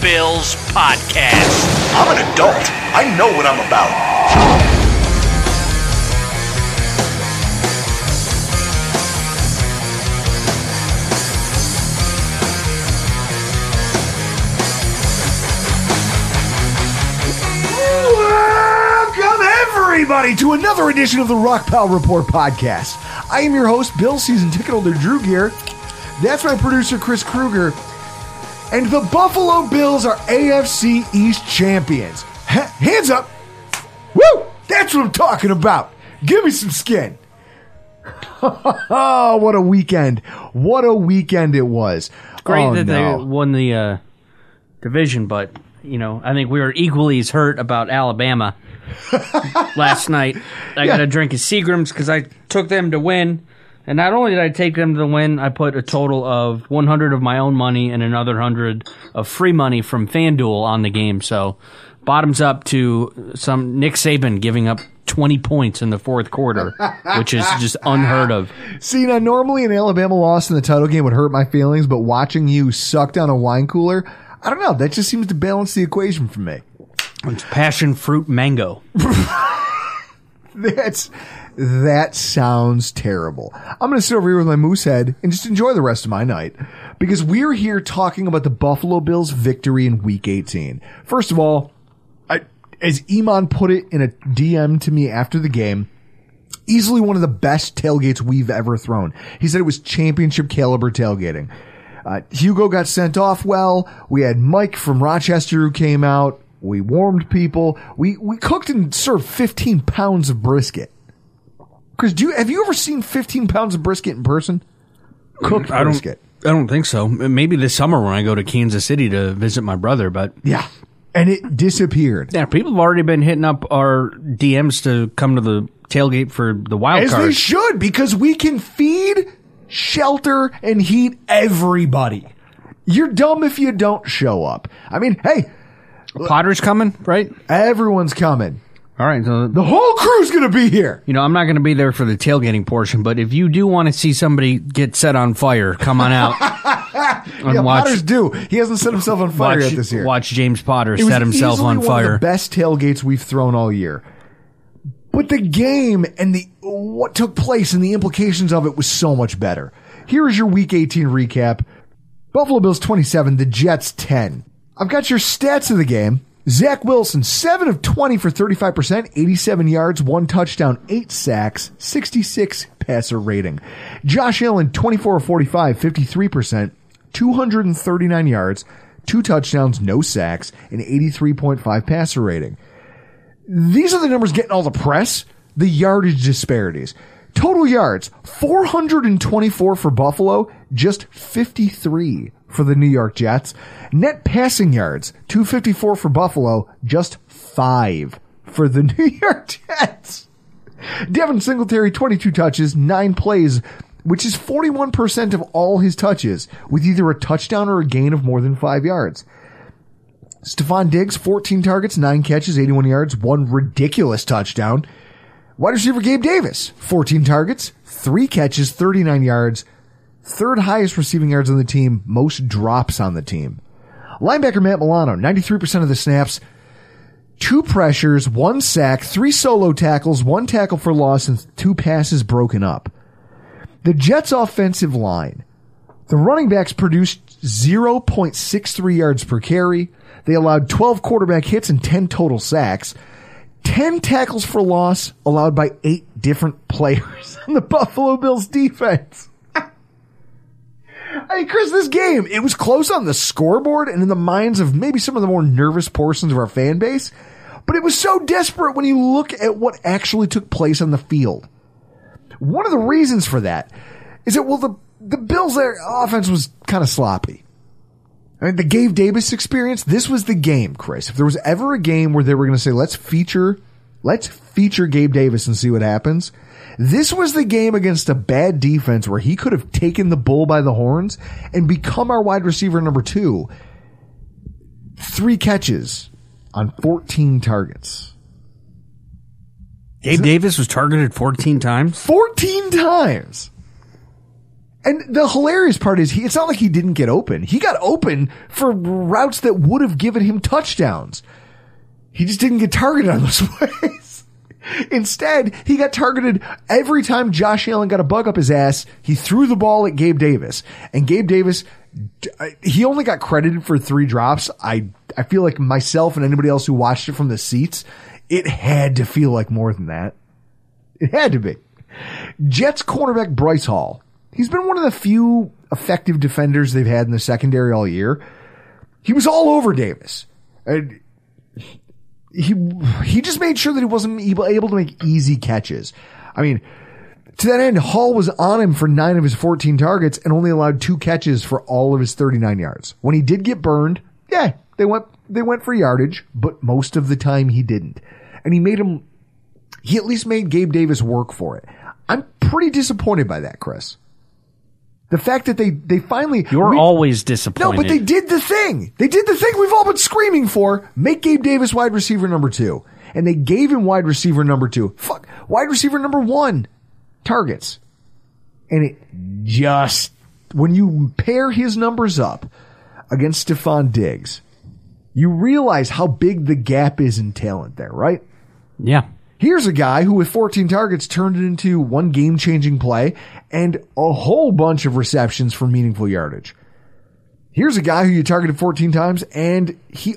Bills podcast. I'm an adult. I know what I'm about. Welcome, everybody, to another edition of the Rockpile Report podcast. I am your host, Bill Season Ticket Holder Drew Gear. That's my producer, Chris Kruger. And the Buffalo Bills are AFC East champions. Ha- hands up. Woo! That's what I'm talking about. Give me some skin. oh, what a weekend. What a weekend it was. Great Oh, that no. they won the uh, division, but you know, I think we were equally as hurt about Alabama last night. I got a drink of Seagram's because I took them to win, and not only did I take them to win, I put a total of 100 of my own money and another 100 of free money from FanDuel on the game. So, bottoms up to some Nick Saban giving up 20 points in the fourth quarter, which is just unheard of. See, now normally an Alabama loss in the title game would hurt my feelings, but watching you suck down a wine cooler, I don't know. That just seems to balance the equation for me. It's passion fruit mango. That's that sounds terrible. I'm going to sit over here with my moose head and just enjoy the rest of my night because we're here talking about the Buffalo Bills victory in Week 18. First of all, I, as Iman put it in a DM to me after the game, easily one of the best tailgates we've ever thrown. He said it was championship caliber tailgating. Uh, Hugo got sent off well. We had Mike from Rochester who came out. We warmed people. We we cooked and served 15 pounds of brisket. Chris, do you have you ever seen 15 pounds of brisket in person? Cooked I don't. brisket. I don't think so. Maybe this summer when I go to Kansas City to visit my brother. But Yeah. And it disappeared. yeah, people have already been hitting up our DMs to come to the tailgate for the wild As they card. should, because we can feed, shelter, and heat everybody. You're dumb if you don't show up. I mean, hey, Potter's coming, right? everyone's coming. All right. So The whole crew's gonna be here. you know, I'm not going to be there for the tailgating portion, but if you do want to see somebody get set on fire, come on out and Yeah, watch. Potters do. He hasn't set himself on fire watch, yet this year. watch James Potter It set himself on one fire. Of the best tailgates we've thrown all year. But the game and the what took place and the implications of it was so much better. Here is your Week 18 recap: Buffalo Bills 27, the Jets 10. I've got your stats of the game. Zach Wilson, 7 of 20 for 35%, 87 yards, 1 touchdown, 8 sacks, 66 passer rating. Josh Allen, 24 of 45, 53%, 239 yards, 2 touchdowns, no sacks, and 83.5 passer rating. These are the numbers getting all the press, the yardage disparities. Total yards, 424 for Buffalo, just 53 for the New York Jets. Net passing yards, 254 for Buffalo, just 5 for the New York Jets. Devin Singletary, 22 touches, 9 plays, which is 41% of all his touches, with either a touchdown or a gain of more than 5 yards. Stefon Diggs, 14 targets, 9 catches, 81 yards, one ridiculous touchdown. Wide receiver Gabe Davis, 14 targets, 3 catches, 39 yards, third highest receiving yards on the team, most drops on the team. Linebacker Matt Milano, 93% of the snaps, two pressures, one sack, three solo tackles, one tackle for loss, and two passes broken up. The Jets' offensive line, the running backs produced 0.63 yards per carry. They allowed 12 quarterback hits and 10 total sacks. 10 tackles for loss allowed by eight different players on the Buffalo Bills defense. Hey, Chris, this game, it was close on the scoreboard and in the minds of maybe some of the more nervous portions of our fan base, but it was so desperate when you look at what actually took place on the field. One of the reasons for that is that, well, the, the Bills' their offense was kind of sloppy. I mean, the Gabe Davis experience, this was the game, Chris. If there was ever a game where they were going to say, let's feature, let's feature Gabe Davis and see what happens. This was the game against a bad defense where he could have taken the bull by the horns and become our wide receiver number two. Three catches on 14 targets. Gabe Davis was targeted 14 times. 14 times. And the hilarious part is he, it's not like he didn't get open. He got open for routes that would have given him touchdowns. He just didn't get targeted on those plays. Instead, he got targeted every time Josh Allen got a bug up his ass. He threw the ball at Gabe Davis and Gabe Davis, uh, he only got credited for three drops. I, I feel like myself and anybody else who watched it from the seats, it had to feel like more than that. It had to be. Jets cornerback Bryce Hall. He's been one of the few effective defenders they've had in the secondary all year. He was all over Davis. And he he just made sure that he wasn't able, to make easy catches. I mean, to that end, Hall was on him for nine of his 14 targets and only allowed two catches for all of his 39 yards. When he did get burned, yeah, they went they went for yardage, but most of the time he didn't. And he made him he at least made Gabe Davis work for it. I'm pretty disappointed by that, Chris. The fact that they, they finally. You're we- always disappointed. No, but they did the thing. They did the thing we've all been screaming for. Make Gabe Davis wide receiver number two. And they gave him wide receiver number two. Fuck. Wide receiver number one. Targets. And it just, when you pair his numbers up against Stefon Diggs, you realize how big the gap is in talent there, right? Yeah. Here's a guy who with 14 targets turned it into one game changing play and a whole bunch of receptions for meaningful yardage. Here's a guy who you targeted 14 times and he,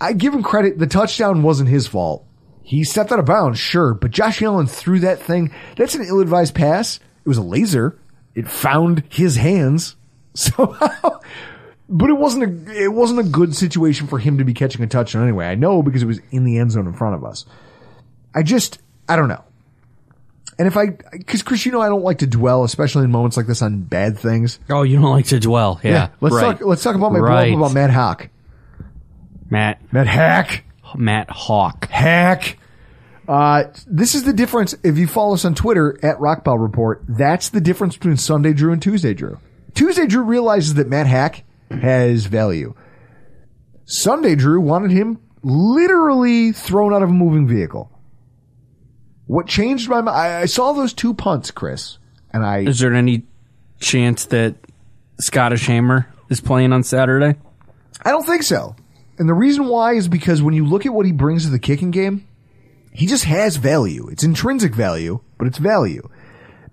I give him credit. The touchdown wasn't his fault. He stepped out of bounds, sure, but Josh Allen threw that thing. That's an ill-advised pass. It was a laser. It found his hands somehow. But it wasn't a, it wasn't a good situation for him to be catching a touchdown anyway. I know because it was in the end zone in front of us. I just, I don't know. And if I, cause Chris, you know, I don't like to dwell, especially in moments like this on bad things. Oh, you don't like to dwell. Yeah. Let's right. talk, let's talk about my Right. problem about Matt Hawk. Matt, Matt Haack. Matt Hawk. Haack. Uh, this is the difference. If you follow us on Twitter at Rockpile Report, that's the difference between Sunday Drew and Tuesday Drew. Tuesday Drew realizes that Matt Haack has value. Sunday Drew wanted him literally thrown out of a moving vehicle. What changed my mind? I I saw those two punts, Chris, and I Is there any chance that Scottish Hammer is playing on Saturday? I don't think so. And the reason why is because when you look at what he brings to the kicking game, he just has value. It's intrinsic value, but it's value.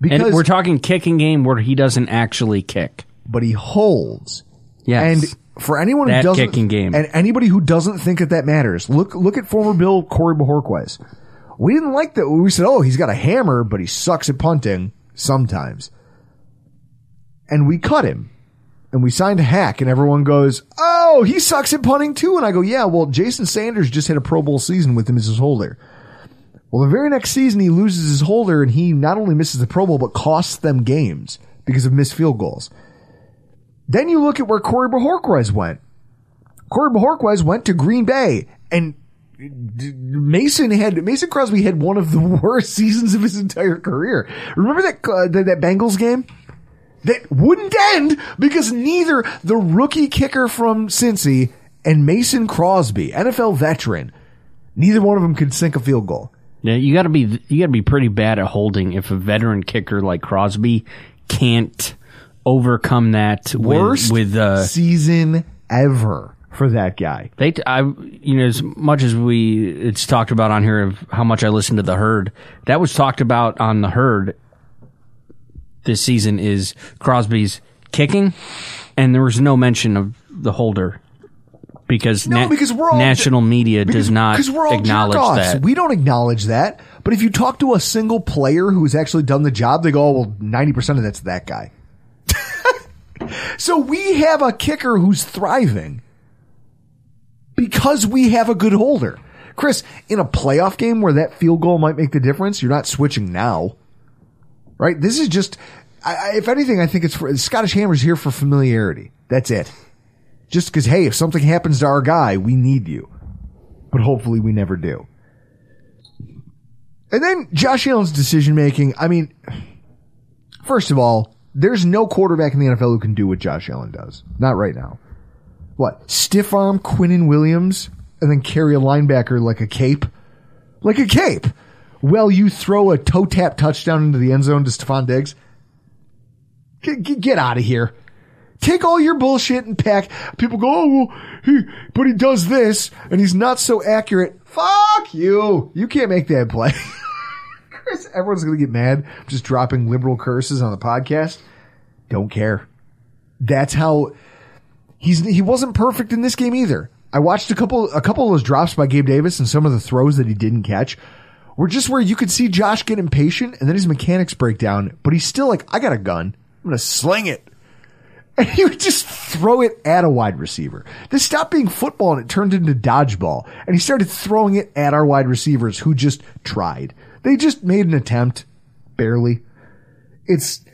And Because we're talking kicking game where he doesn't actually kick. but he holds. Yes. And for anyone who doesn't kicking game. and anybody who doesn't think that that matters, look look at former Bill Corey Bojorquez. We didn't like that. We said, "Oh, he's got a hammer, but he sucks at punting sometimes." And we cut him. And we signed Haack and everyone goes, "Oh, he sucks at punting too." And I go, "Yeah, well, Jason Sanders just had a Pro Bowl season with him as his holder." Well, the very next season he loses his holder and he not only misses the Pro Bowl but costs them games because of missed field goals. Then you look at where Corey Bojorquez went. Corey Bojorquez went to Green Bay and Mason had Mason Crosby had one of the worst seasons of his entire career. Remember that uh, that, that Bengals game? That wouldn't end because neither the rookie kicker from Cincy and Mason Crosby, NFL veteran, neither one of them could sink a field goal. Yeah, you got to be you got to be pretty bad at holding if a veteran kicker like Crosby can't overcome that Worst with with uh, season ever for that guy. They, I, you know, as much as we, it's talked about on here of how much I listened to the herd. That was talked about on the herd this season is Crosby's kicking, and there was no mention of the holder because No, na- because we're all national media Because- does not we're all acknowledge that. We don't acknowledge that. But if you talk to a single player who's actually done the job, they go, oh, well, 90% of that's that guy. so we have a kicker who's thriving because we have a good holder. Chris, in a playoff game where that field goal might make the difference, you're not switching now. Right? This is just, I, if anything, I think it's for, Scottish Hammer's here for familiarity. That's it. Just because, hey, if something happens to our guy, we need you. But hopefully we never do. And then Josh Allen's decision making. I mean, first of all, there's no quarterback in the NFL who can do what Josh Allen does. Not right now. What? Stiff arm Quinnen Williams and then carry a linebacker like a cape? Like a cape. Well, you throw a toe tap touchdown into the end zone to Stefon Diggs. Get, get, get out of here. Take all your bullshit and pack. People go, oh, well, he, but he does this and he's not so accurate. Fuck you. You can't make that play. Chris, everyone's going to get mad. I'm just dropping liberal curses on the podcast. Don't care. That's how he's, he wasn't perfect in this game either. I watched a couple, a couple of those drops by Gabe Davis and some of the throws that he didn't catch were just where you could see Josh get impatient and then his mechanics break down, but he's still like, I got a gun. I'm to sling it. And he would just throw it at a wide receiver. This stopped being football and it turned into dodgeball. And he started throwing it at our wide receivers who just tried. They just made an attempt. Barely. It's,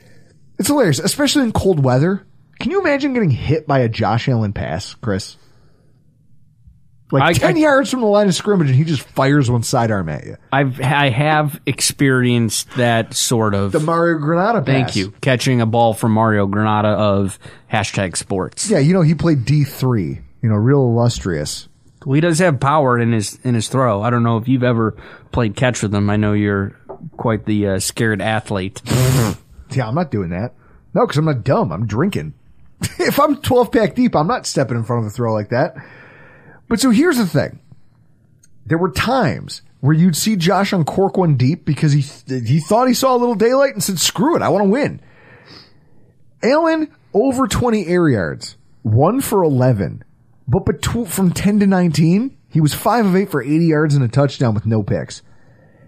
it's hilarious, especially in cold weather. Can you imagine getting hit by a Josh Allen pass, Chris? Like I- 10 I- yards from the line of scrimmage and he just fires one sidearm at you. I've I have experienced that sort of. The Mario Granada pass. thank you, catching a ball from Mario Granada of hashtag Sports. Yeah, you know, he played D3. You know, real illustrious. Well, he does have power in his in his throw. I don't know if you've ever played catch with him. I know you're quite the uh, scared athlete. Yeah, I'm not doing that. No, because I'm not dumb. I'm drinking. if I'm 12 pack deep, I'm not stepping in front of a throw like that. But so here's the thing. There were times where you'd see Josh on cork one deep because he he thought he saw a little daylight and said, "Screw it, I want to win." Allen over 20 air yards, one for 11, but betw- from 10 to 19, he was five of eight for 80 yards and a touchdown with no picks.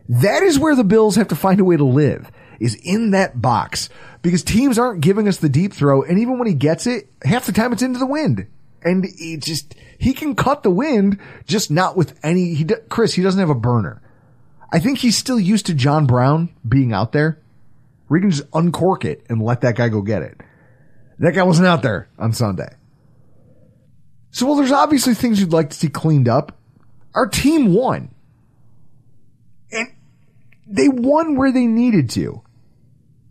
That is where the Bills have to find a way to live, is in that box. Because teams aren't giving us the deep throw, and even when he gets it, half the time it's into the wind. And he just, he can cut the wind, just not with any, he, Chris, he doesn't have a burner. I think he's still used to John Brown being out there. We can just uncork it and let that guy go get it. That guy wasn't out there on Sunday. So, well, there's obviously things you'd like to see cleaned up. Our team won. And they won where they needed to.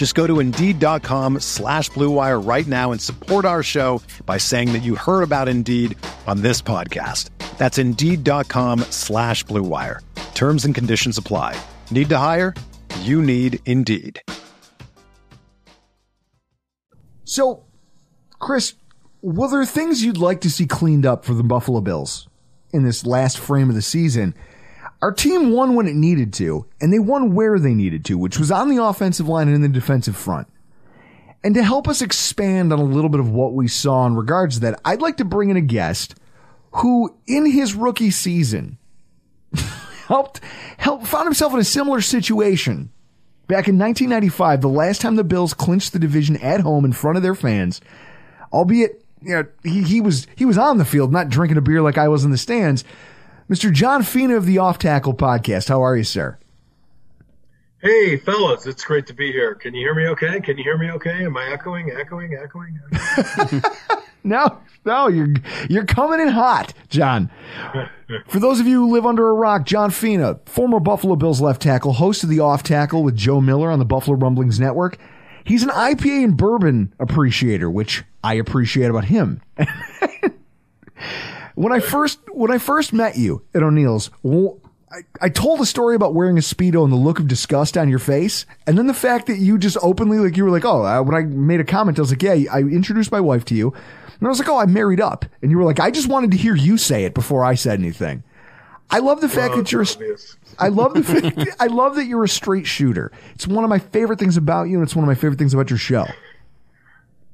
Just go to Indeed.com slash Blue Wire right now and support our show by saying that you heard about Indeed on this podcast. That's Indeed.com slash Blue Wire. Terms and conditions apply. Need to hire? you need Indeed. So, Chris, were there things you'd like to see cleaned up for the Buffalo Bills in this last frame of the season? Our team won when it needed to, and they won where they needed to, which was on the offensive line and in the defensive front. And to help us expand on a little bit of what we saw in regards to that, I'd like to bring in a guest who, in his rookie season, helped, helped, found himself in a similar situation. Back in 1995, the last time the Bills clinched the division at home in front of their fans, albeit, you know, he, he was, he was on the field, not drinking a beer like I was in the stands. Mr. John Fina of the Off Tackle podcast. How are you, sir? Hey, fellas, it's great to be here. Can you hear me okay? Can you hear me okay? Am I echoing, echoing, echoing? echoing? no, no, you're you're coming in hot, John. For those of you who live under a rock, John Fina, former Buffalo Bills left tackle, host of the Off Tackle with Joe Miller on the Buffalo Rumblings Network. He's an IPA and bourbon appreciator, which I appreciate about him. when I first when I first met you at O'Neill's, I, I told a story about wearing a speedo and the look of disgust on your face, and then the fact that you just openly like you were like, oh, uh, when I made a comment, I was like, yeah, I introduced my wife to you, and I was like, oh, I'm married up, and you were like, I just wanted to hear you say it before I said anything. I love the fact Well, that you're. obvious. I love the. fact- I love that you're a straight shooter. It's one of my favorite things about you, and it's one of my favorite things about your show.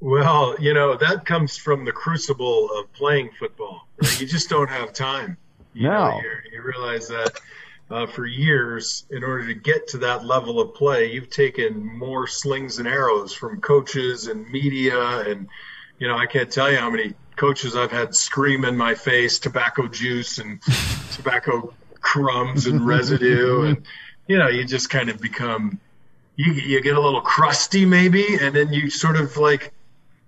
Well, you know, that comes from the crucible of playing football. Right? You just don't have time. You, know, No. you, you realize that uh, for years, in order to get to that level of play, you've taken more slings and arrows from coaches and media. And, you know, I can't tell you how many coaches I've had scream in my face tobacco juice and tobacco crumbs and residue. And, you know, you just kind of become you you get a little crusty maybe, and then you sort of like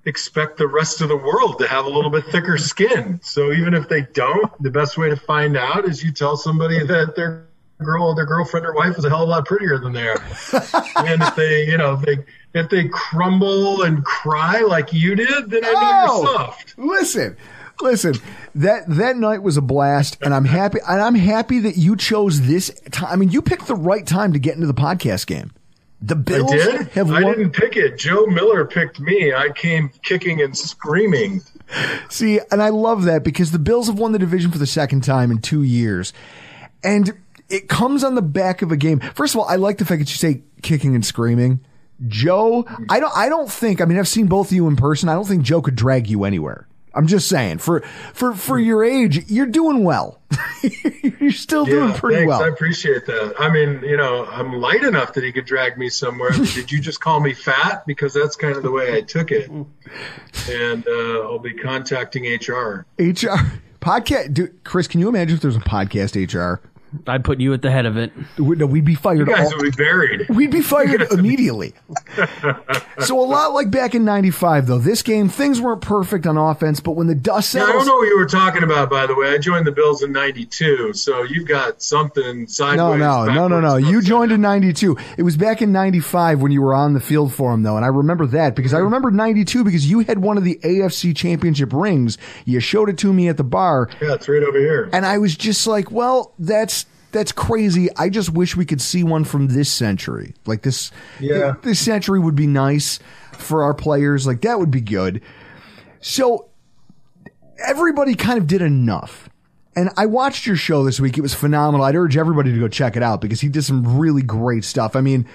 expect the rest of the world to have a little bit thicker skin. So even if they don't, the best way to find out is you tell somebody that their girl, their girlfriend or wife is a hell of a lot prettier than they are. and if they, you know, if they if they crumble and cry like you did, then I know you're oh, soft. Listen, listen. That that night was a blast, and I'm happy. And I'm happy that you chose this time. I mean, you picked the right time to get into the podcast game. The I Bills did. have I didn't pick it. Joe Miller picked me. I came kicking and screaming. See, and I love that because the Bills have won the division for the second time in two years. And it comes on the back of a game. First of all, I like the fact that you say kicking and screaming. Joe, I don't, I don't think, I mean, I've seen both of you in person. I don't think Joe could drag you anywhere. I'm just saying for, for, for your age, you're doing well. you're still doing pretty thanks. well. I appreciate that. I mean, you know, I'm light enough that he could drag me somewhere. Did you just call me fat? Because that's kind of the way I took it. And uh, I'll be contacting HR. HR podcast. Dude, Chris, can you imagine if there's a podcast HR? I'd put you at the head of it. We'd we'd be You fired. guys all- will be buried. We'd be fired immediately. so a lot like back in '95, though. This game, things weren't perfect on offense, but when the dust Yeah, I don't know what you were talking about, by the way. I joined the Bills in '92, so you've got something sideways. no, no, no, no, no. You joined in '92. It was back in '95 when you were on the field for him, though, and I remember that because I hmm. remember '92 because you had one of the AFC Championship rings. You showed it to me at the bar, Yeah, it's right over here. and I was just like, "Well, that's." That's crazy. I just wish we could see one from this century. Like this, Yeah. this century would be nice for our players. Like that would be good. So everybody kind of did enough. And I watched your show this week. It was phenomenal. I'd urge everybody to go check it out because he did some really great stuff. I mean,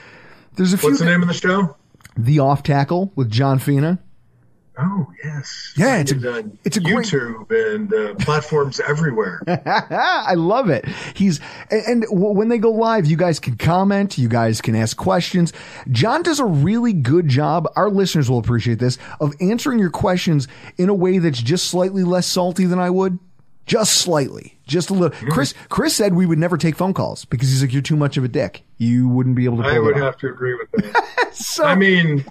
there's a few. What's the name of the show? The Off Tackle with John Fina. Oh, yes. Yeah, it's a- It's a great- YouTube and uh, platforms everywhere. I love it. He's and, and when they go live, you guys can comment, you guys can ask questions. John does a really good job. Our listeners will appreciate this of answering your questions in a way that's just slightly less salty than I would. Just slightly, just a little. Chris, Chris said we would never take phone calls because he's like, "You're too much of a dick. You wouldn't be able to." I would off." have to agree with that. So, I mean,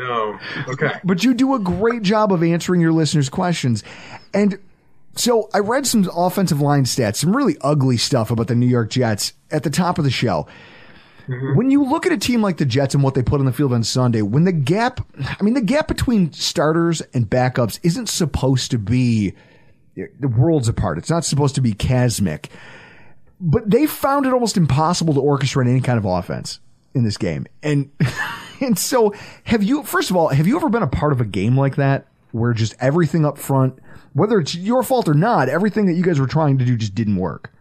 no. Okay. but you do a great job of answering your listeners' questions. And so I read some offensive line stats, some really ugly stuff about the New York Jets at the top of the show. Mm-hmm. When you look at a team like the Jets and what they put on the field on Sunday, when the gap, I mean, the gap between starters and backups isn't supposed to be the worlds apart. It's not supposed to be chasmic, but they found it almost impossible to orchestrate any kind of offense. in this game. And and so have you first of all, have you ever been a part of a game like that where just everything up front, whether it's your fault or not, everything that you guys were trying to do just didn't work?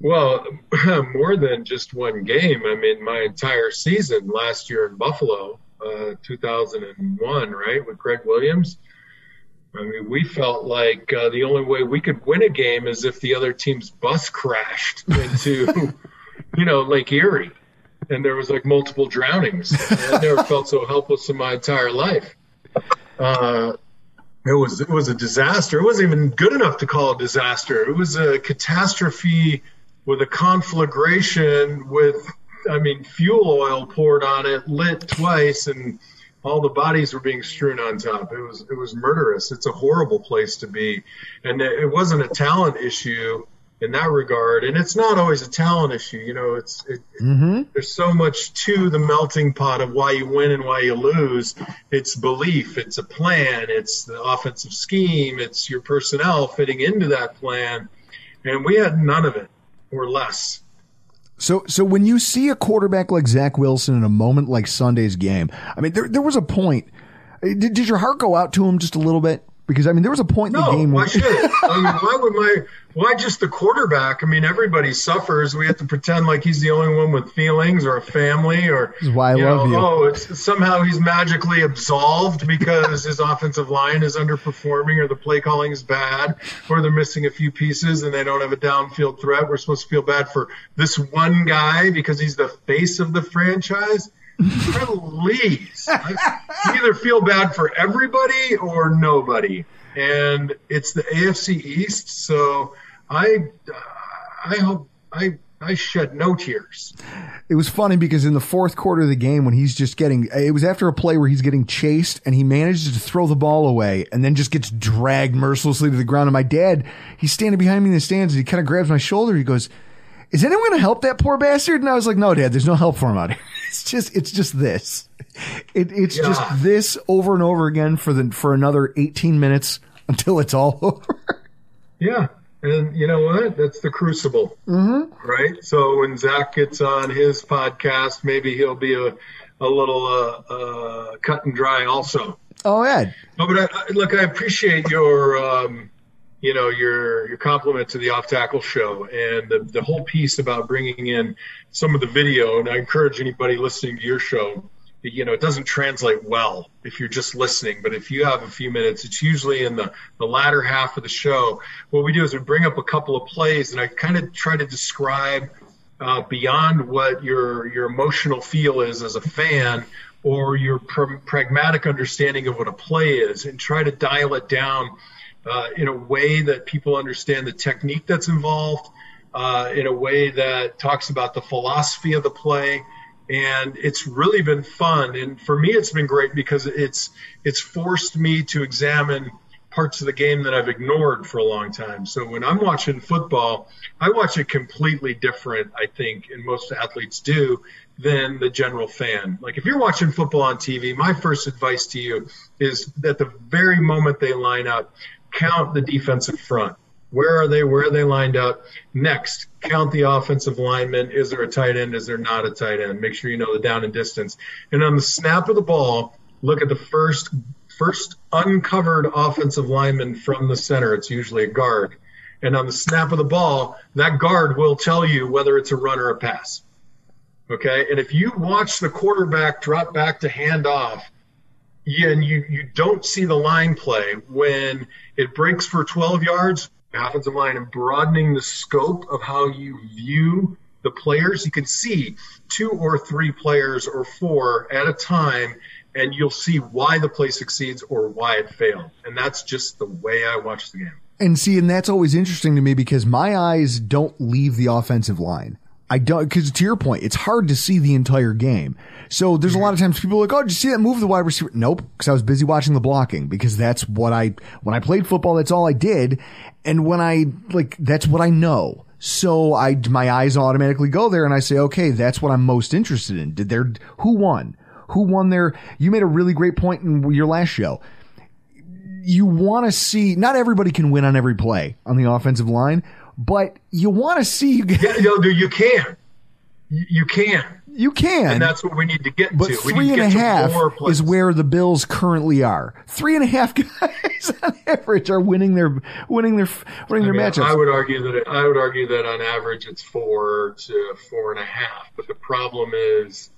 Well, more than just one game. I mean, my entire season last year in Buffalo, uh, 2001, right, with Gregg Williams. I mean, we felt like uh, the only way we could win a game is if the other team's bus crashed into, you know, Lake Erie, and there was like multiple drownings. I never felt so helpless in my entire life. Uh, it was it was a disaster. It wasn't even good enough to call a disaster. It was a catastrophe with a conflagration with, I mean, fuel oil poured on it, lit twice, and all the bodies were being strewn on top. It was it was murderous. It's a horrible place to be, and it wasn't a talent issue in that regard. And it's not always a talent issue. You know, it's it, Mm-hmm. there's so much to the melting pot of why you win and why you lose. It's belief. It's a plan. It's the offensive scheme. It's your personnel fitting into that plan. And we had none of it or less. So, so when you see a quarterback like Zach Wilson in a moment like Sunday's game, I mean, there, there was a point. Did, did your heart go out to him just a little bit? Because I mean, there was a point in No, the game. why where- should it? I mean, why would my why just the quarterback? I mean, everybody suffers. We have to pretend like he's the only one with feelings or a family or is why I you love know, you. oh, it's somehow he's magically absolved because his offensive line is underperforming or the play calling is bad or they're missing a few pieces and they don't have a downfield threat. We're supposed to feel bad for this one guy because he's the face of the franchise. Please, either feel bad for everybody or nobody, and it's the AFC East. So I, I hope I I shed no tears. It was funny because in the fourth quarter of the game, when he's just getting, it was after a play where he's getting chased and he manages to throw the ball away and then just gets dragged mercilessly to the ground. And my dad, he's standing behind me in the stands and he kind of grabs my shoulder. He goes, is anyone going to help that poor bastard? And I was like, no, dad, there's no help for him out here. It's just, it's just this. It, it's Yeah. just this over and over again for the, for another 18 minutes until it's all over. Yeah. And you know what? That's the crucible, mm-hmm. right? So when Zach gets on his podcast, maybe he'll be a, a little uh, uh, cut and dry also. oh, Ed. No, but I, look, I appreciate your, um, you know, your your compliment to the off tackle show and the, the whole piece about bringing in some of the video. And I encourage anybody listening to your show, you know, it doesn't translate well if you're just listening, but if you have a few minutes, it's usually in the the latter half of the show. What we do is we bring up a couple of plays, and I kind of try to describe uh, beyond what your your emotional feel is as a fan or your pr- pragmatic understanding of what a play is and try to dial it down uh, in a way that people understand the technique that's involved uh, in a way that talks about the philosophy of the play and it's really been fun and for me it's been great because it's it's forced me to examine parts of the game that I've ignored for a long time. So when I'm watching football, I watch it completely different, I think, and most athletes do, than the general fan. Like if you're watching football on TV, my first advice to you is that the very moment they line up, count the defensive front. Where are they? Where are they lined up? Next, count the offensive lineman. Is there a tight end? Is there not a tight end? Make sure you know the down and distance. And on the snap of the ball, look at the first first uncovered offensive lineman from the center. It's usually a guard. And on the snap of the ball, that guard will tell you whether it's a run or a pass. Okay. And if you watch the quarterback drop back to hand off, yeah, and you, you don't see the line play when it breaks for 12 yards, offensive line, and broadening the scope of how you view the players, you can see two or three players or four at a time, and you'll see why the play succeeds or why it failed. And that's just the way I watch the game. And see, and that's always interesting to me because my eyes don't leave the offensive line. I don't, cause to your point, it's hard to see the entire game. So there's a lot of times people are like, oh, did you see that move the wide receiver? Nope. Cause I was busy watching the blocking because that's what I, when I played football, that's all I did. And when I, like, that's what I know. So I, my eyes automatically go there and I say, okay, that's what I'm most interested in. Did there, who won? Who won there? You made a really great point in your last show you want to see not everybody can win on every play on the offensive line, but you want to see you get Yeah, no, no, you can. You, you can, You can. and that's what we need to get but to. we need and to a half is where the Bills currently are. Three and a half guys on average are winning their winning their winning I, their mean, matchups. I would argue that it, I would argue that on average it's four to four and a half. But the problem is,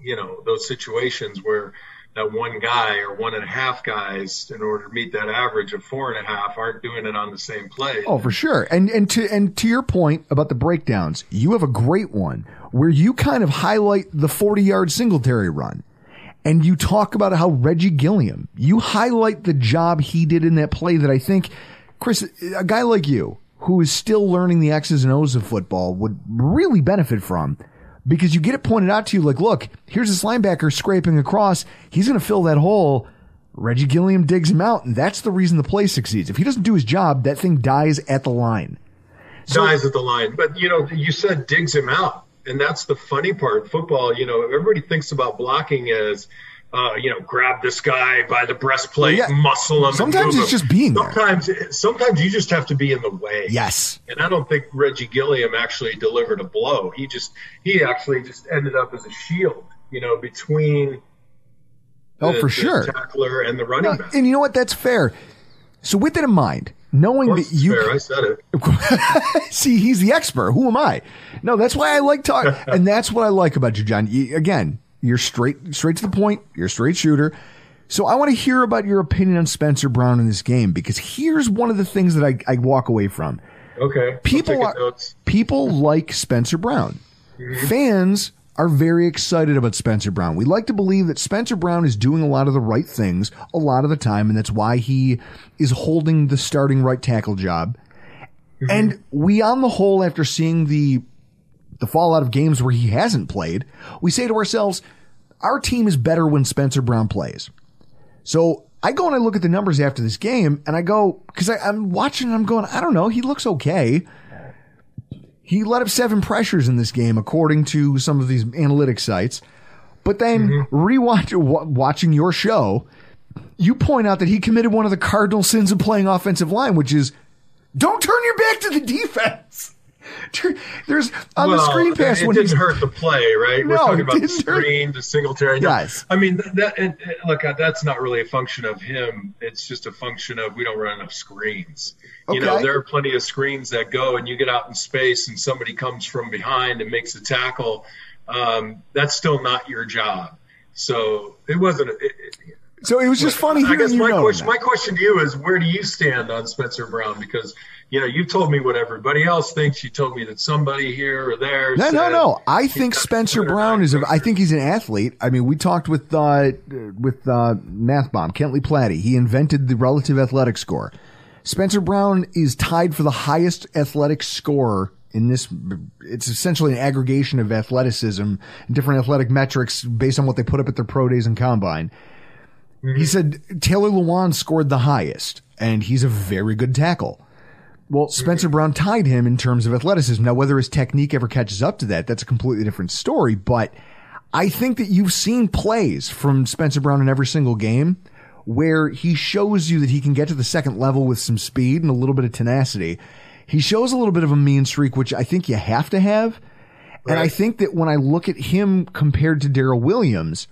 you know, those situations where that one guy or one and a half guys, in order to meet that average of four and a half, aren't doing it on the same play. Oh, for sure. And and to and to your point about the breakdowns, you have a great one where you kind of highlight the 40-yard Singletary run. And you talk about how Reggie Gilliam, you highlight the job he did in that play that I think Chris, a guy like you who is still learning the X's and O's of football would really benefit from because you get it pointed out to you like, look, here's this linebacker scraping across. He's going to fill that hole. Reggie Gilliam digs him out, and that's the reason the play succeeds. If he doesn't do his job, that thing dies at the line. dies at the line. But you know, you said digs him out, and that's the funny part. Football, you know, everybody thinks about blocking as. Uh, you know, grab this guy by the breastplate, yeah. muscle him. Sometimes it's him. just being there. Sometimes, sometimes you just have to be in the way. Yes. And I don't think Reggie Gilliam actually delivered a blow. He just, he actually just ended up as a shield, you know, between Oh, the, for the sure. tackler and the running back. and you know what? That's fair. So with that in mind, knowing that you fair. I said it. see, he's the expert. Who am I? No, that's why I like talking, and that's what I like about you, John. You, again, you're straight, straight to the point. You're a straight shooter. So I want to hear about your opinion on Spencer Brown in this game because here's one of the things that I, I walk away from. Okay. People are, people like Spencer Brown. Fans are very excited about Spencer Brown. We like to believe that Spencer Brown is doing a lot of the right things a lot of the time, and that's why he is holding the starting right tackle job. And we, on the whole, after seeing the the fallout of games where he hasn't played, we say to ourselves, our team is better when Spencer Brown plays. So I go and I look at the numbers after this game, and I go because I'm watching and I'm going, I don't know, he looks okay. He let up seven pressures in this game, according to some of these analytics sites. But then mm-hmm. rewatch watching your show, you point out that he committed one of the cardinal sins of playing offensive line, which is don't turn your back to the defense. There's on the screen pass it when didn't hurt the play, right? We're talking about the didn't hurt. screen, the Singletary. No, Yes. I mean that. and, look, uh, that's not really a function of him. It's just a function of we don't run enough screens. You know, there are plenty of screens that go, and you get out in space, and somebody comes from behind and makes a tackle. Um, that's still not your job. So it wasn't. It, it, so it was just funny I guess my question, that. my question to you is, where do you stand on Spencer Brown? Because you know you told me what everybody else thinks. You told me that somebody here or there. No, no, no. I think Spencer Brown is. A, I think he's an athlete. I mean, we talked with uh, with uh, Math Bomb Kent Lee Platte. He invented the relative athletic score. Spencer Brown is tied for the highest athletic score in this. It's essentially an aggregation of athleticism, and different athletic metrics based on what they put up at their pro days and combine. He said Taylor Lewan scored the highest, and he's a very good tackle. Well, Spencer Brown tied him in terms of athleticism. Now, whether his technique ever catches up to that, that's a completely different story. But I think that you've seen plays from Spencer Brown in every single game where he shows you that he can get to the second level with some speed and a little bit of tenacity. He shows a little bit of a mean streak, which I think you have to have. And I think that when I look at him compared to Daryl Williams,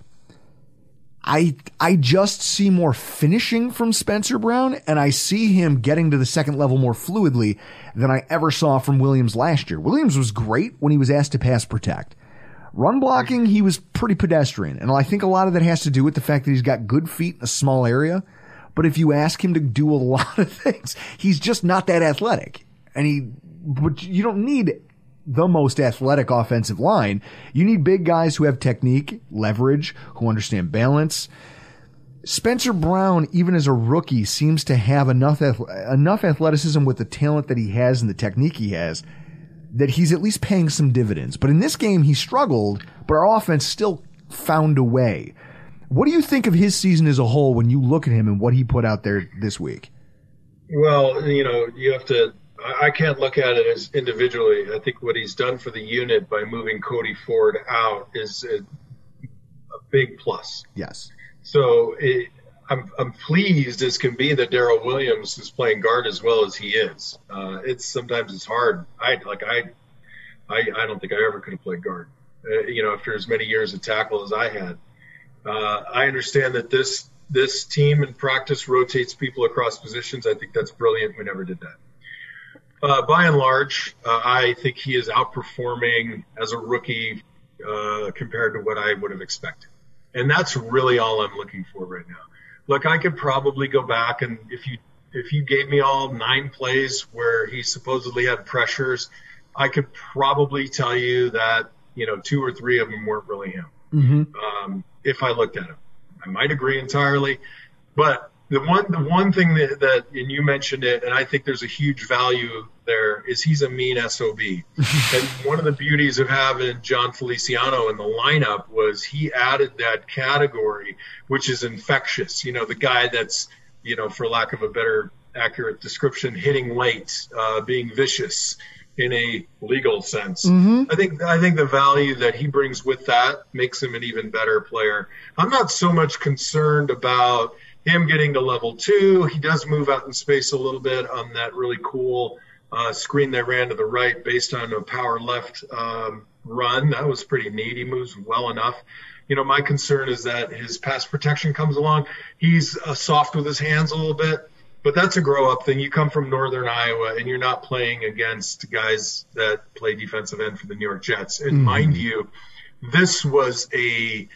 I I just see more finishing from Spencer Brown, and I see him getting to the second level more fluidly than I ever saw from Williams last year. Williams was great when he was asked to pass protect. Run blocking, he was pretty pedestrian, and I think a lot of that has to do with the fact that he's got good feet in a small area. But if you ask him to do a lot of things, he's just not that athletic, and he. But you don't need the most athletic offensive line. You need big guys who have technique, leverage, who understand balance. Spencer Brown, even as a rookie, seems to have enough enough athleticism with the talent that he has and the technique he has that he's at least paying some dividends. But in this game, he struggled, but our offense still found a way. What do you think of his season as a whole when you look at him and what he put out there this week? Well, you know, you have to. I can't look at it as individually. I think what he's done for the unit by moving Cody Ford out is a, a big plus. Yes. So it, I'm, I'm pleased as can be that Daryl Williams is playing guard as well as he is. Uh, it's sometimes it's hard. I like I I, I don't think I ever could have played guard. Uh, you know, after as many years of tackle as I had, uh, I understand that this this team in practice rotates people across positions. I think that's brilliant. We never did that. Uh, by and large, uh, I think he is outperforming as a rookie uh, compared to what I would have expected. And that's really all I'm looking for right now. Look, I could probably go back and if you if you gave me all nine plays where he supposedly had pressures, I could probably tell you that you know two or three of them weren't really him. Mm-hmm. Um, if I looked at him, I might agree entirely, but the one the one thing that, that and you mentioned it, and I think there's a huge value there is he's a mean sob. and one of the beauties of having Jon Feliciano in the lineup was he added that category, which is infectious. You know, the guy that's you know, for lack of a better accurate description, hitting late, uh, being vicious in a legal sense. Mm-hmm. I think I think the value that he brings with that makes him an even better player. I'm not so much concerned about him getting to level two. He does move out in space a little bit on that really cool uh, screen they ran to the right based on a power left um, run. That was pretty neat. He moves well enough. You know, my concern is that his pass protection comes along. He's uh, soft with his hands a little bit, but that's a grow up thing. You come from Northern Iowa and you're not playing against guys that play defensive end for the New York Jets. And mm-hmm. mind you, this was a,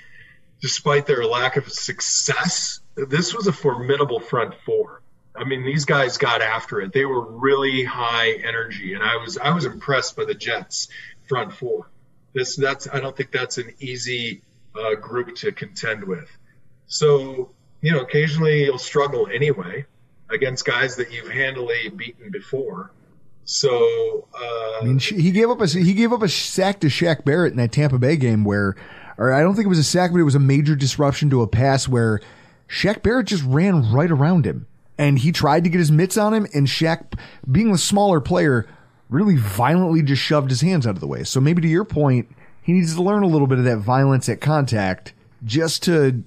despite their lack of success, this was a formidable front four. I mean, these guys got after it. They were really high energy, and I was I was impressed by the Jets front four. This that's I don't think that's an easy uh, group to contend with. So you know, occasionally you'll struggle anyway against guys that you've handily beaten before. So uh, I mean, he gave up a he gave up a sack to Shaq Barrett in that Tampa Bay game where, or I don't think it was a sack, but it was a major disruption to a pass where Shaq Barrett just ran right around him. And he tried to get his mitts on him, and Shaq, being the smaller player, really violently just shoved his hands out of the way. So maybe to your point, he needs to learn a little bit of that violence at contact just to,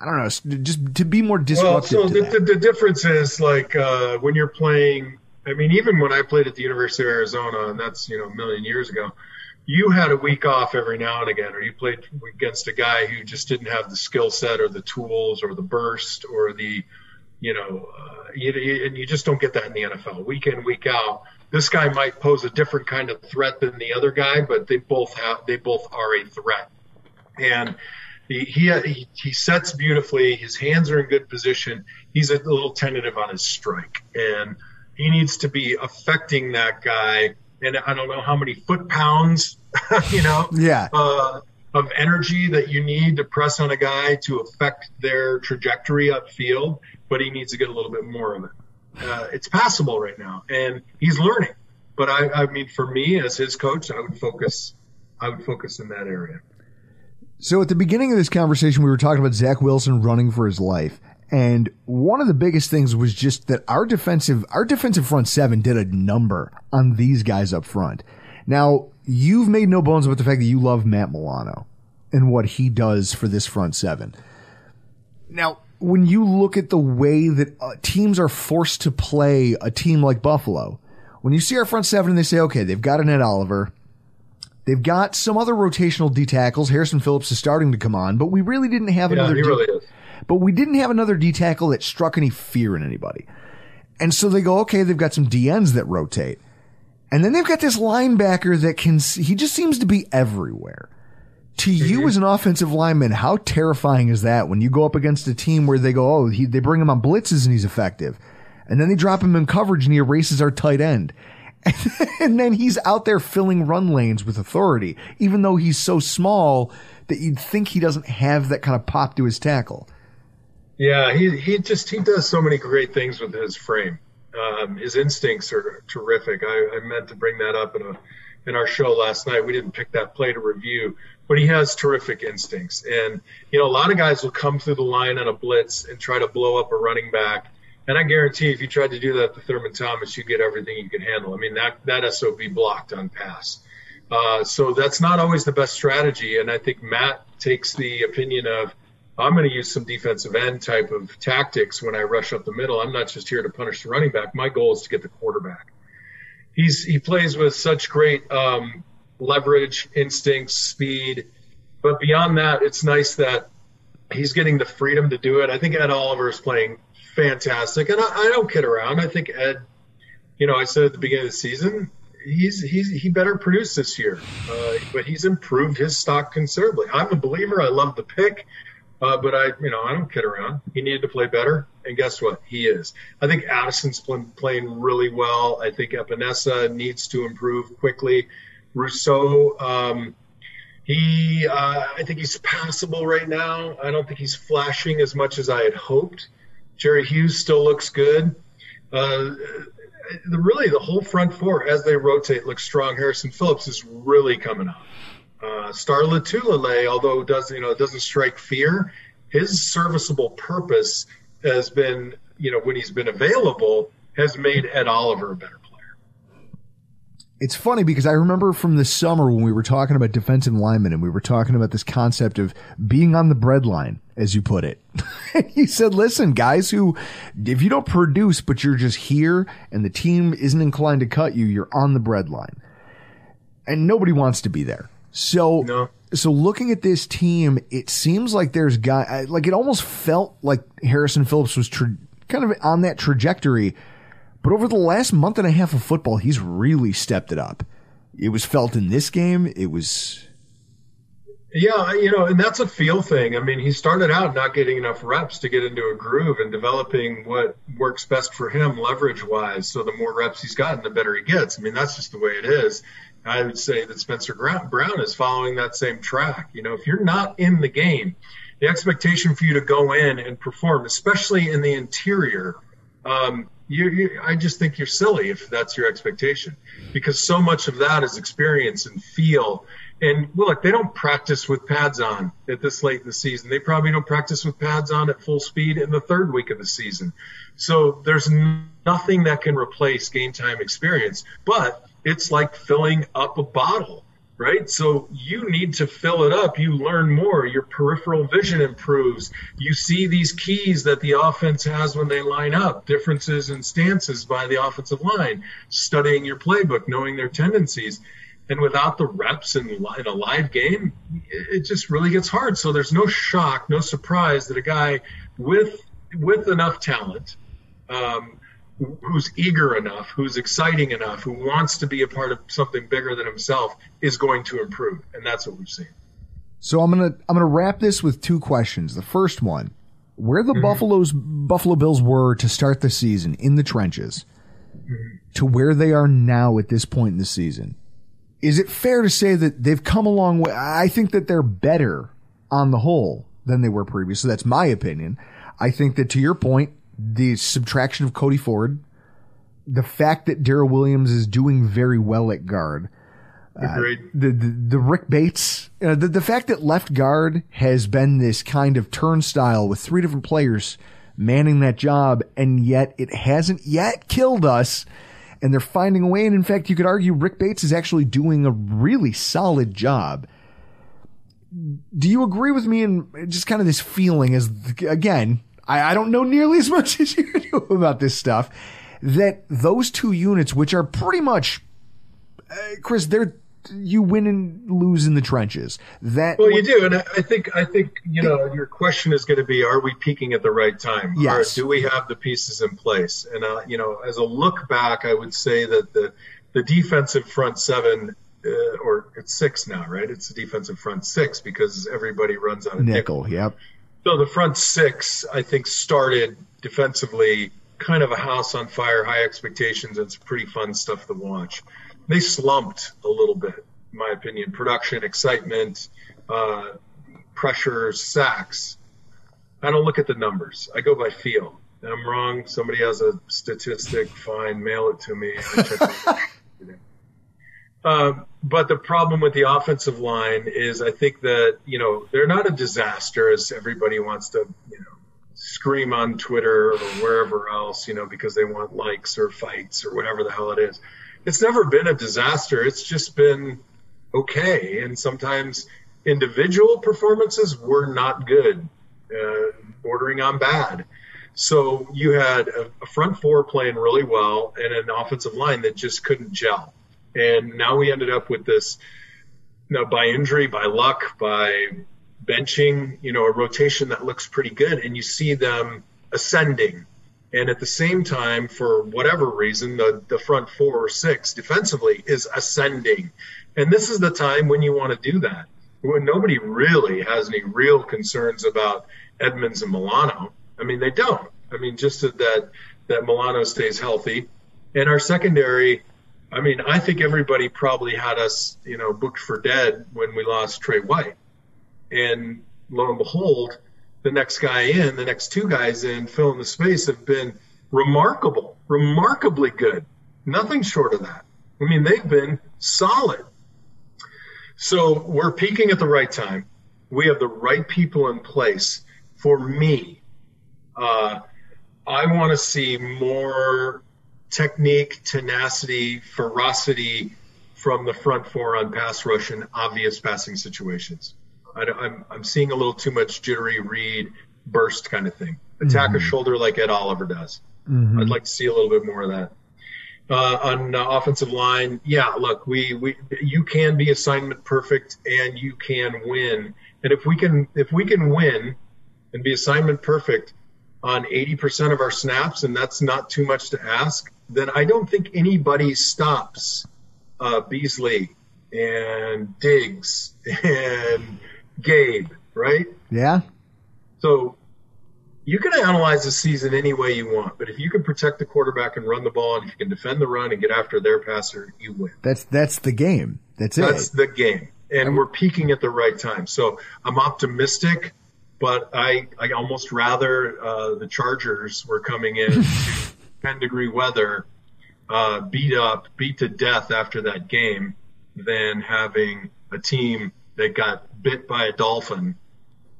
I don't know, just to be more disruptive. Well, so the, the, the, difference is like uh, when you're playing. I mean, even when I played at the University of Arizona, and that's you know a million years ago, you had a week off every now and again, or you played against a guy who just didn't have the skill set or the tools or the burst or the, you know, uh, you, and you just don't get that in the NFL week in week out. This guy might pose a different kind of threat than the other guy, but they both have they both are a threat, and. He, he, he sets beautifully. His hands are in good position. He's a little tentative on his strike, and he needs to be affecting that guy and I don't know how many foot pounds, you know, yeah, uh, of energy that you need to press on a guy to affect their trajectory upfield, but he needs to get a little bit more of it. Uh, it's passable right now, and he's learning. But I, I mean, for me as his coach, I would focus, I would focus in that area. So at the beginning of this conversation, we were talking about Zach Wilson running for his life. And one of the biggest things was just that our defensive, our defensive front seven did a number on these guys up front. Now, you've made no bones about the fact that you love Matt Milano and what he does for this front seven. Now, when you look at the way that uh, teams are forced to play a team like Buffalo, when you see our front seven and they say, okay, they've got an Ed Oliver, they've got some other rotational D tackles. Harrison Phillips is starting to come on, but we really didn't have yeah, another. He D- really is but we didn't have another D tackle that struck any fear in anybody. And so they go, okay, they've got some DNs that rotate. And then they've got this linebacker that can, he just seems to be everywhere. To you as an offensive lineman, how terrifying is that when you go up against a team where they go, oh, he, they bring him on blitzes and he's effective. And then they drop him in coverage and he erases our tight end. and then he's out there filling run lanes with authority, even though he's so small that you'd think he doesn't have that kind of pop to his tackle. Yeah, he he just he does so many great things with his frame. Um, his instincts are terrific. I, I meant to bring that up in a in our show last night. We didn't pick that play to review, but he has terrific instincts. And you know, a lot of guys will come through the line on a blitz and try to blow up a running back. And I guarantee, if you tried to do that to Thurman Thomas, you get everything you can handle. I mean, that that SOB blocked on pass. Uh, so that's not always the best strategy. And I think Matt takes the opinion of I'm going to use some defensive end type of tactics when I rush up the middle. I'm not just here to punish the running back. My goal is to get the quarterback. He's he plays with such great um, leverage, instincts, speed. But beyond that, it's nice that he's getting the freedom to do it. I think Ed Oliver is playing fantastic, and I, I don't kid around. I think Ed, you know, I said at the beginning of the season, he's he's he better produce this year, uh, but he's improved his stock considerably. I'm a believer. I love the pick. Uh, but I, you know, I don't kid around. He needed to play better, and guess what? He is. I think Addison's been playing really well. I think Epenesa needs to improve quickly. Rousseau, um, he, uh, I think he's passable right now. I don't think he's flashing as much as I had hoped. Jerry Hughes still looks good. Uh, really, the whole front four as they rotate looks strong. Harrison Phillips is really coming up. Uh, Star Lotulelei, although does you know doesn't strike fear, his serviceable purpose has been you know when he's been available has made Ed Oliver a better player. It's funny because I remember from the summer when we were talking about defensive linemen and we were talking about this concept of being on the breadline, as you put it. you said, listen, guys who, if you don't produce, but you're just here and the team isn't inclined to cut you, you're on the breadline. And nobody wants to be there. So, No. so looking at this team, it seems like there's guy, like it almost felt like Harrison Phillips was tra- kind of on that trajectory. But over the last month and a half of football, he's really stepped it up. It was felt in this game. It was, Yeah, you know, and that's a feel thing. I mean, he started out not getting enough reps to get into a groove and developing what works best for him leverage wise. So the more reps he's gotten, the better he gets. I mean, that's just the way it is. I would say that Spencer Brown is following that same track. You know, if you're not in the game, the expectation for you to go in and perform, especially in the interior, um, you, you, I just think you're silly if that's your expectation, because so much of that is experience and feel. And look, they don't practice with pads on at this late in the season. They probably don't practice with pads on at full speed in the third week of the season. So there's nothing that can replace game time experience, but it's like filling up a bottle, right? So you need to fill it up. You learn more. Your peripheral vision improves. You see these keys that the offense has when they line up, differences in stances by the offensive line, studying your playbook, knowing their tendencies. And without the reps in, in a live game, it it just really gets hard. So there's no shock, no surprise that a guy with with enough talent, um, who's eager enough, who's exciting enough, who wants to be a part of something bigger than himself, is going to improve, and that's what we've seen. So I'm gonna I'm gonna wrap this with two questions. The first one, where the Buffalo's Buffalo Bills were to start the season in the trenches, to where they are now at this point in the season. Is it fair to say that they've come a long way? I think that they're better on the whole than they were previously. That's my opinion. I think that to your point, the subtraction of Cody Ford, the fact that Daryl Williams is doing very well at guard, Agreed. the, the the Rick Bates, uh, the the fact that left guard has been this kind of turnstile with three different players manning that job, and yet it hasn't yet killed us. And they're finding a way. And in fact, you could argue Rick Bates is actually doing a really solid job. Do you agree with me in just kind of this feeling as, again, I, I don't know nearly as much as you do about this stuff, that those two units, which are pretty much uh, Chris, they're you win and lose in the trenches. That Well, you do, and I think I think you know your question is going to be: Are we peaking at the right time? Yes. Or do we have the pieces in place? And uh, you know, as a look back, I would say that the the defensive front seven, uh, or it's six now, right? It's the defensive front six because everybody runs out of nickel. nickel. Yep. So the front six, I think, started defensively kind of a house on fire, high expectations, and it's pretty fun stuff to watch. They slumped a little bit, in my opinion. Production, excitement, uh, pressure, sacks. I don't look at the numbers. I go by feel. And I'm wrong. Somebody has a statistic. Fine, mail it to me. Um, but the problem with the offensive line is I think that, you know, they're not a disaster as everybody wants to, you know, scream on Twitter or wherever else, you know, because they want likes or fights or whatever the hell it is. It's never been a disaster. It's just been okay. And sometimes individual performances were not good, uh, bordering on bad. So you had a, a front four playing really well and an offensive line that just couldn't gel. And now we ended up with this know, by injury, by luck, by benching, you know, a rotation that looks pretty good, and you see them ascending. And at the same time, for whatever reason, the, the front four or six defensively is ascending. And this is the time when you want to do that. When nobody really has any real concerns about Edmunds and Milano. I mean, they don't. I mean, just that that Milano stays healthy. And our secondary, I mean, I think everybody probably had us, you know, booked for dead when we lost Tre White. And lo and behold, the next guy in, the next two guys in, filling the space have been remarkable, remarkably good. Nothing short of that. I mean, they've been solid. So we're peaking at the right time. We have the right people in place. For me, uh, I want to see more technique, tenacity, ferocity from the front four on pass rush and obvious passing situations. I, am I'm seeing a little too much jittery read burst kind of thing. Attack mm-hmm. a shoulder like Ed Oliver does. Mm-hmm. I'd like to see a little bit more of that. Uh, on uh, offensive line, yeah, look, we, we you can be assignment perfect and you can win. And if we can if we can win and be assignment perfect on 80% of our snaps, and that's not too much to ask, then I don't think anybody stops uh, Beasley and Diggs and Gabe, right? Yeah. So you can analyze the season any way you want, but if you can protect the quarterback and run the ball, and if you can defend the run and get after their passer, you win. That's that's the game. That's it. That's the game, and we're peaking at the right time. So I'm optimistic, but I I almost rather uh, the Chargers were coming in 10 degree weather, uh, beat up, beat to death after that game, than having a team that got bit by a dolphin,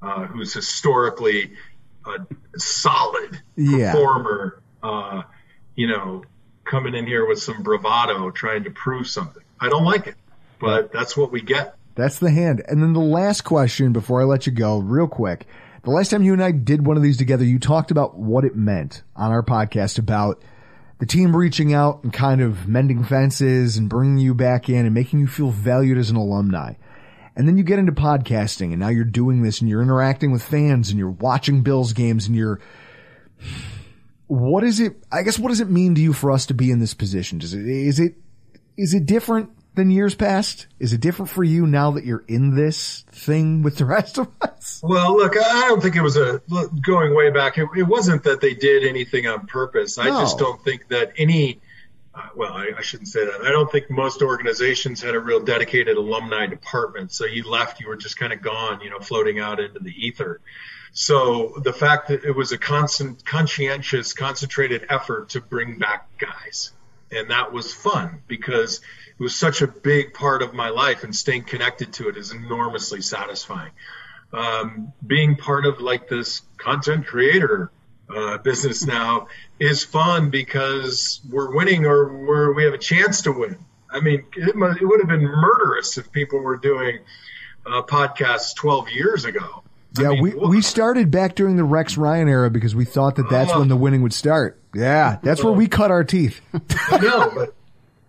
uh, who's historically a solid yeah. performer, uh, you know, coming in here with some bravado, trying to prove something. I don't like it, but that's what we get. That's the hand. And then the last question before I let you go, real quick. The last time you and I did one of these together, you talked about what it meant on our podcast about the team reaching out and kind of mending fences and bringing you back in and making you feel valued as an alumni. And then you get into podcasting and now you're doing this and you're interacting with fans and you're watching Bills games and you're, what is it? I guess what does it mean to you for us to be in this position? Does it, is it, is it different than years past? Is it different for you now that you're in this thing with the rest of us? Well, look, I don't think it was a going way back. It, it wasn't that they did anything on purpose. I just don't think that any well, I, I, shouldn't say that. I don't think most organizations had a real dedicated alumni department. So you left, you were just kind of gone, you know, floating out into the ether. So the fact that it was a constant, conscientious, concentrated effort to bring back guys, and that was fun because it was such a big part of my life, and staying connected to it is enormously satisfying. Um, being part of like this content creator uh, business now is fun because we're winning or we're, we have a chance to win. I mean, it, it would have been murderous if people were doing uh, podcasts 12 years ago. Yeah, I mean, we, we started back during the Rex Ryan era because we thought that that's uh, when the winning would start. Yeah, that's where we cut our teeth. I know, but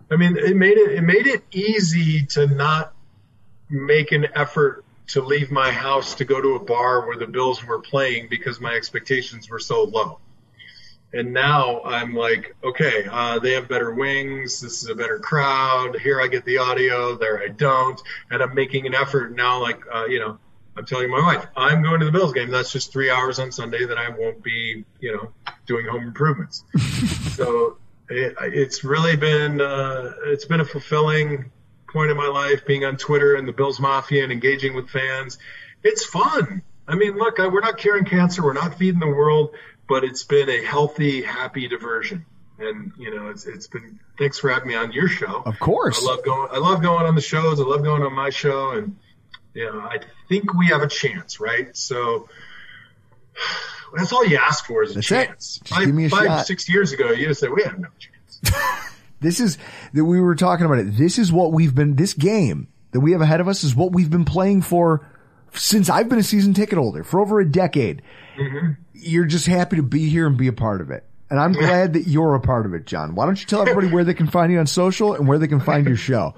I mean, it made it it made it easy to not make an effort to leave my house to go to a bar where the Bills were playing because my expectations were so low. And now I'm like, okay, uh, they have better wings. This is a better crowd. Here I get the audio. There I don't. And I'm making an effort now. Like, uh, you know, I'm telling my wife, I'm going to the Bills game. That's just three hours on Sunday that I won't be, you know, doing home improvements. so it, it's really been, uh, it's been a fulfilling point in my life, being on Twitter and the Bills Mafia and engaging with fans. It's fun. I mean, look, we're not curing cancer, we're not feeding the world, but it's been a healthy, happy diversion. And you know, it's it's been. Thanks for having me on your show. Of course, I love going. I love going on the shows. I love going on my show, and you know, I think we have a chance, right? So that's all you ask for is a that's chance. six years ago, you just said we have no chance. This is that we were talking about it. This is what we've been, this game that we have ahead of us is what we've been playing for since I've been a season ticket holder for over a decade. Mm-hmm. You're just happy to be here and be a part of it. And I'm glad that you're a part of it, John. Why don't you tell everybody where they can find you on social and where they can find your show?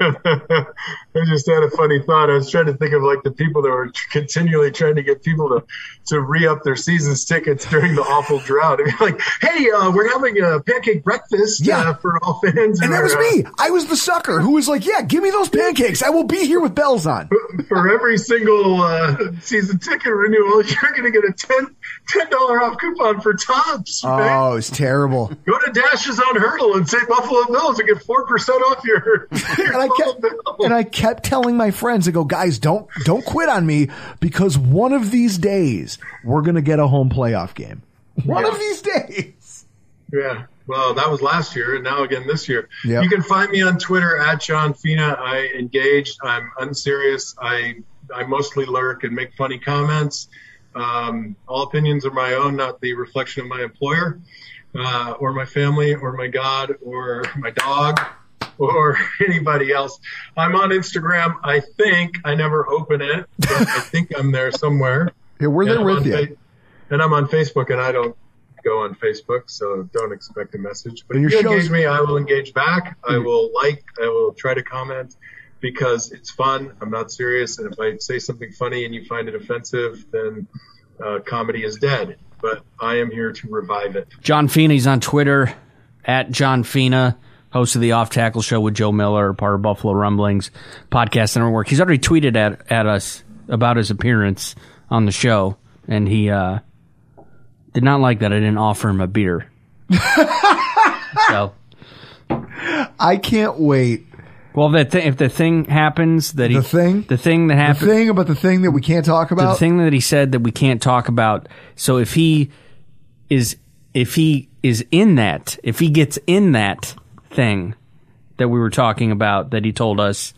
I just had a funny thought. I was trying to think of like the people that were continually trying to get people to, to re up their season's tickets during the awful drought. And like, hey, uh, we're having a pancake breakfast Yeah. uh, for all fans. And that was uh, me. I was the sucker who was like, yeah, give me those pancakes. I will be here with bells on. for every single uh, season ticket renewal, you're going to get a 10 $10 off coupon for Tops. man. Oh, it's terrible. Go to Dashes on Hertel and say Buffalo Bills and get 4% off your, your I kept and I kept telling my friends, I go, guys, don't don't quit on me because one of these days we're gonna get a home playoff game. One Yeah. of these days. Yeah. Well, that was last year, and now again this year. Yep. You can find me on Twitter at John Fina. I engage. I'm unserious. I I mostly lurk and make funny comments. Um, all opinions are my own, not the reflection of my employer, uh, or my family, or my God, or my dog, or anybody else. I'm on Instagram. I think I never open it, but I think I'm there somewhere. Yeah, we're there And I'm with on you. Fa- and I'm on Facebook, and I don't go on Facebook, so don't expect a message. But if you engage me, I will engage back. I will like. I will try to comment because it's fun. I'm not serious, and if I say something funny and you find it offensive, then uh, comedy is dead. But I am here to revive it. John Fina's on Twitter at John Feena, host of the Off Tackle Show with Joe Miller, part of Buffalo Rumblings podcast and network. He's already tweeted at at us about his appearance on the show, and he uh, did not like that I didn't offer him a beer. so, I can't wait. well, if, that thi- if the thing happens that he The thing? the thing that The happened, thing about the thing that we can't talk about the thing that he said that we can't talk about. So if he is if he is in that, if he gets in that thing that we were talking about that he told us,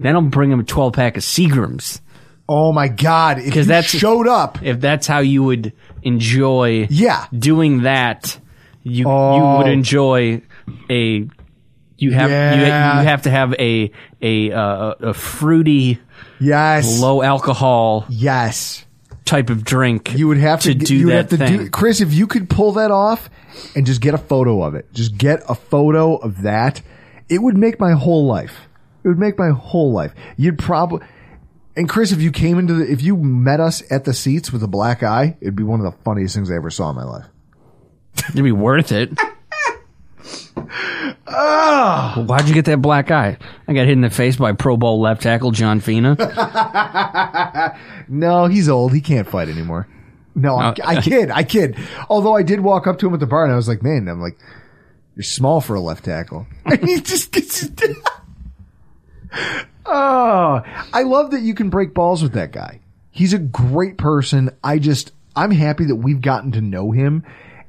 then I'll bring him a 12 pack of Seagrams. oh my god! If you Because that's showed up, If that's how you would enjoy yeah. doing that, you Oh. you would enjoy a you have Yeah. you, you have to have a a uh, a fruity Yes. low alcohol Yes. type of drink. You would have to, to do you would that have to thing. do Chris if you could pull that off and just get a photo of it. Just get a photo of that. It would make my whole life. It would make my whole life. You'd probably and Chris, if you came into the, if you met us at the seats with a black eye, it'd be one of the funniest things I ever saw in my life. It'd be worth it. Ah. Why'd you get that black eye? I got hit in the face by Pro Bowl left tackle John Fina. No, he's old. He can't fight anymore. No, I, I kid. I kid. Although I did walk up to him at the bar and I was like, man, I'm like, you're small for a left tackle. And he just gets. oh, I love that you can break balls with that guy. He's a great person. I just, I'm happy that we've gotten to know him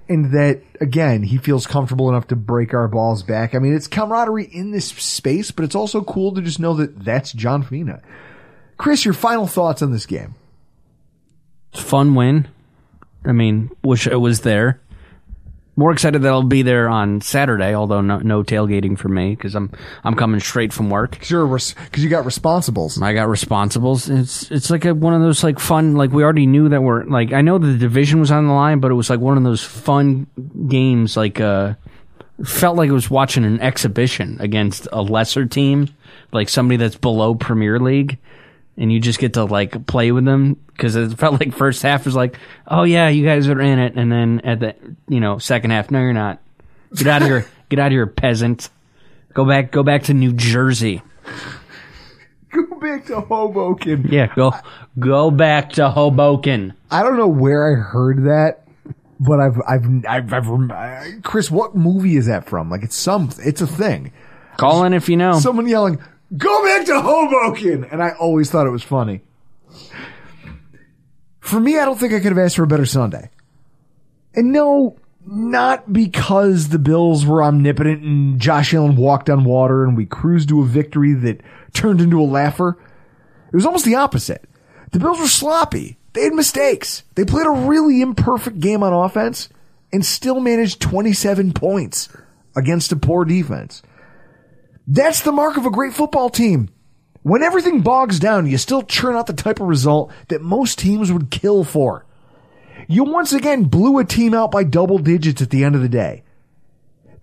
and that again, he feels comfortable enough to break our balls back. I mean, it's camaraderie in this space, but it's also cool to just know that that's John Fina. Chris, your final thoughts on this game? Fun win. I mean, wish it was there. More excited that I'll be there on Saturday, although no, no tailgating for me because I'm I'm coming straight from work. Sure, because you got responsibles. I got responsibles. It's it's like a, one of those like fun like we already knew that we're like I know the division was on the line, but it was like one of those fun games. Like uh, felt like I was watching an exhibition against a lesser team, like somebody that's below Premier League, and you just get to like play with them because it felt like first half was like, oh yeah, you guys are in it, and then at the you know second half, no, you're not. Get out of here, get out of here, peasant. Go back, go back to New Jersey. Go back to Hoboken. Yeah, go go back to Hoboken. I don't know where I heard that, but I've, I've, I've, I've, rem- I- Chris, what movie is that from? Like it's some, it's a thing. Call in if you know. Someone yelling, "Go back to Hoboken!" And I always thought it was funny. For me, I don't think I could have asked for a better Sunday. And no, not because the Bills were omnipotent and Josh Allen walked on water and we cruised to a victory that turned into a laugher. It was almost the opposite. The Bills were sloppy. They had mistakes. They played a really imperfect game on offense and still managed 27 points against a poor defense. That's the mark of a great football team. When everything bogs down, you still churn out the type of result that most teams would kill for. You once again blew a team out by double digits at the end of the day.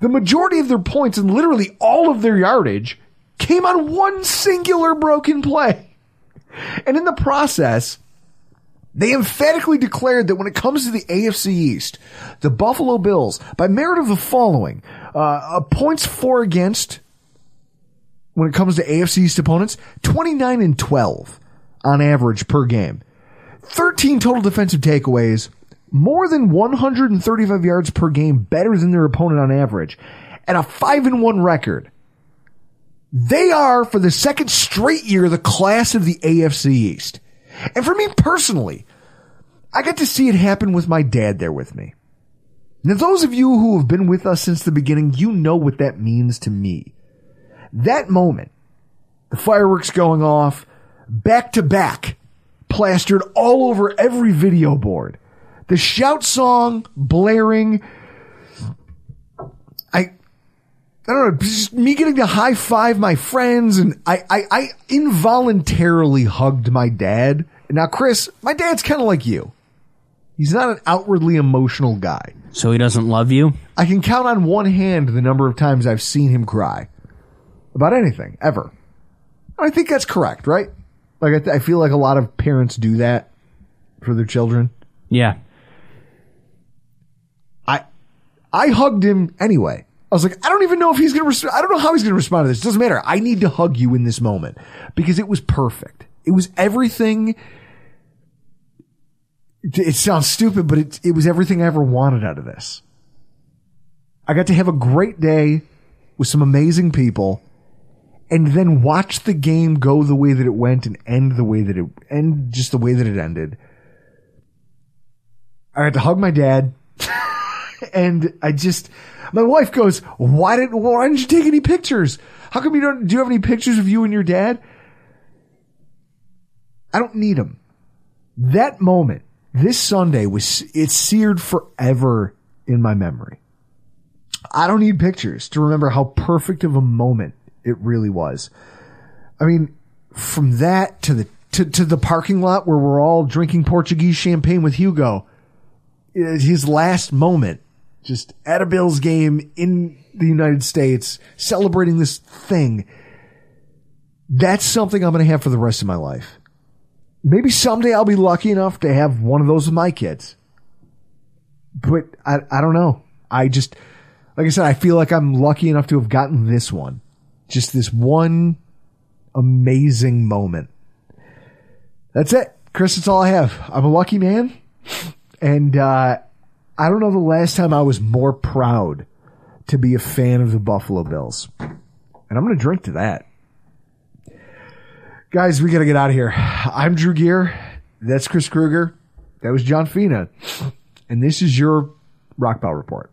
The majority of their points and literally all of their yardage came on one singular broken play. And in the process, they emphatically declared that when it comes to the AFC East, the Buffalo Bills, by merit of the following, uh, points for against when it comes to AFC East opponents, 29 and 12 on average per game. 13 total defensive takeaways, more than 135 yards per game better than their opponent on average, and a 5 and 1 record. They are, for the second straight year, the class of the AFC East. And for me personally, I got to see it happen with my dad there with me. Now, those of you who have been with us since the beginning, you know what that means to me. That moment, the fireworks going off, back to back, plastered all over every video board. The shout song blaring. I, I don't know, just me getting to high five my friends and I, I, I involuntarily hugged my dad. Now, Chris, my dad's kind of like you. He's not an outwardly emotional guy. So he doesn't love you? I can count on one hand the number of times I've seen him cry about anything ever. I think that's correct, right? Like I, th- I feel like a lot of parents do that for their children. Yeah. I I hugged him anyway. I was like, I don't even know if he's gonna. Res- I don't know how he's gonna respond to this. It doesn't matter. I need to hug you in this moment because it was perfect. It was everything. It it sounds stupid, but it it was everything I ever wanted out of this. I got to have a great day with some amazing people and then watch the game go the way that it went and end the way that it end just the way that it ended. I had to hug my dad, and I just my wife goes, "Why didn't Why didn't you take any pictures? How come you don't? Do you have any pictures of you and your dad?" I don't need them. That moment, this Sunday was it's seared forever in my memory. I don't need pictures to remember how perfect of a moment it really was. I mean, from that to the to, to the parking lot where we're all drinking Portuguese champagne with Hugo, his last moment, just at a Bills game in the United States, celebrating this thing. That's something I'm going to have for the rest of my life. Maybe someday I'll be lucky enough to have one of those with my kids. But I, I don't know. I just, like I said, I feel like I'm lucky enough to have gotten this one. Just this one amazing moment. That's it. Chris, that's all I have. I'm a lucky man. And, uh, I don't know the last time I was more proud to be a fan of the Buffalo Bills. And I'm going to drink to that. Guys, we got to get out of here. I'm Drew Gear. That's Chris Krueger. That was John Fina. And this is your Rockpile Report.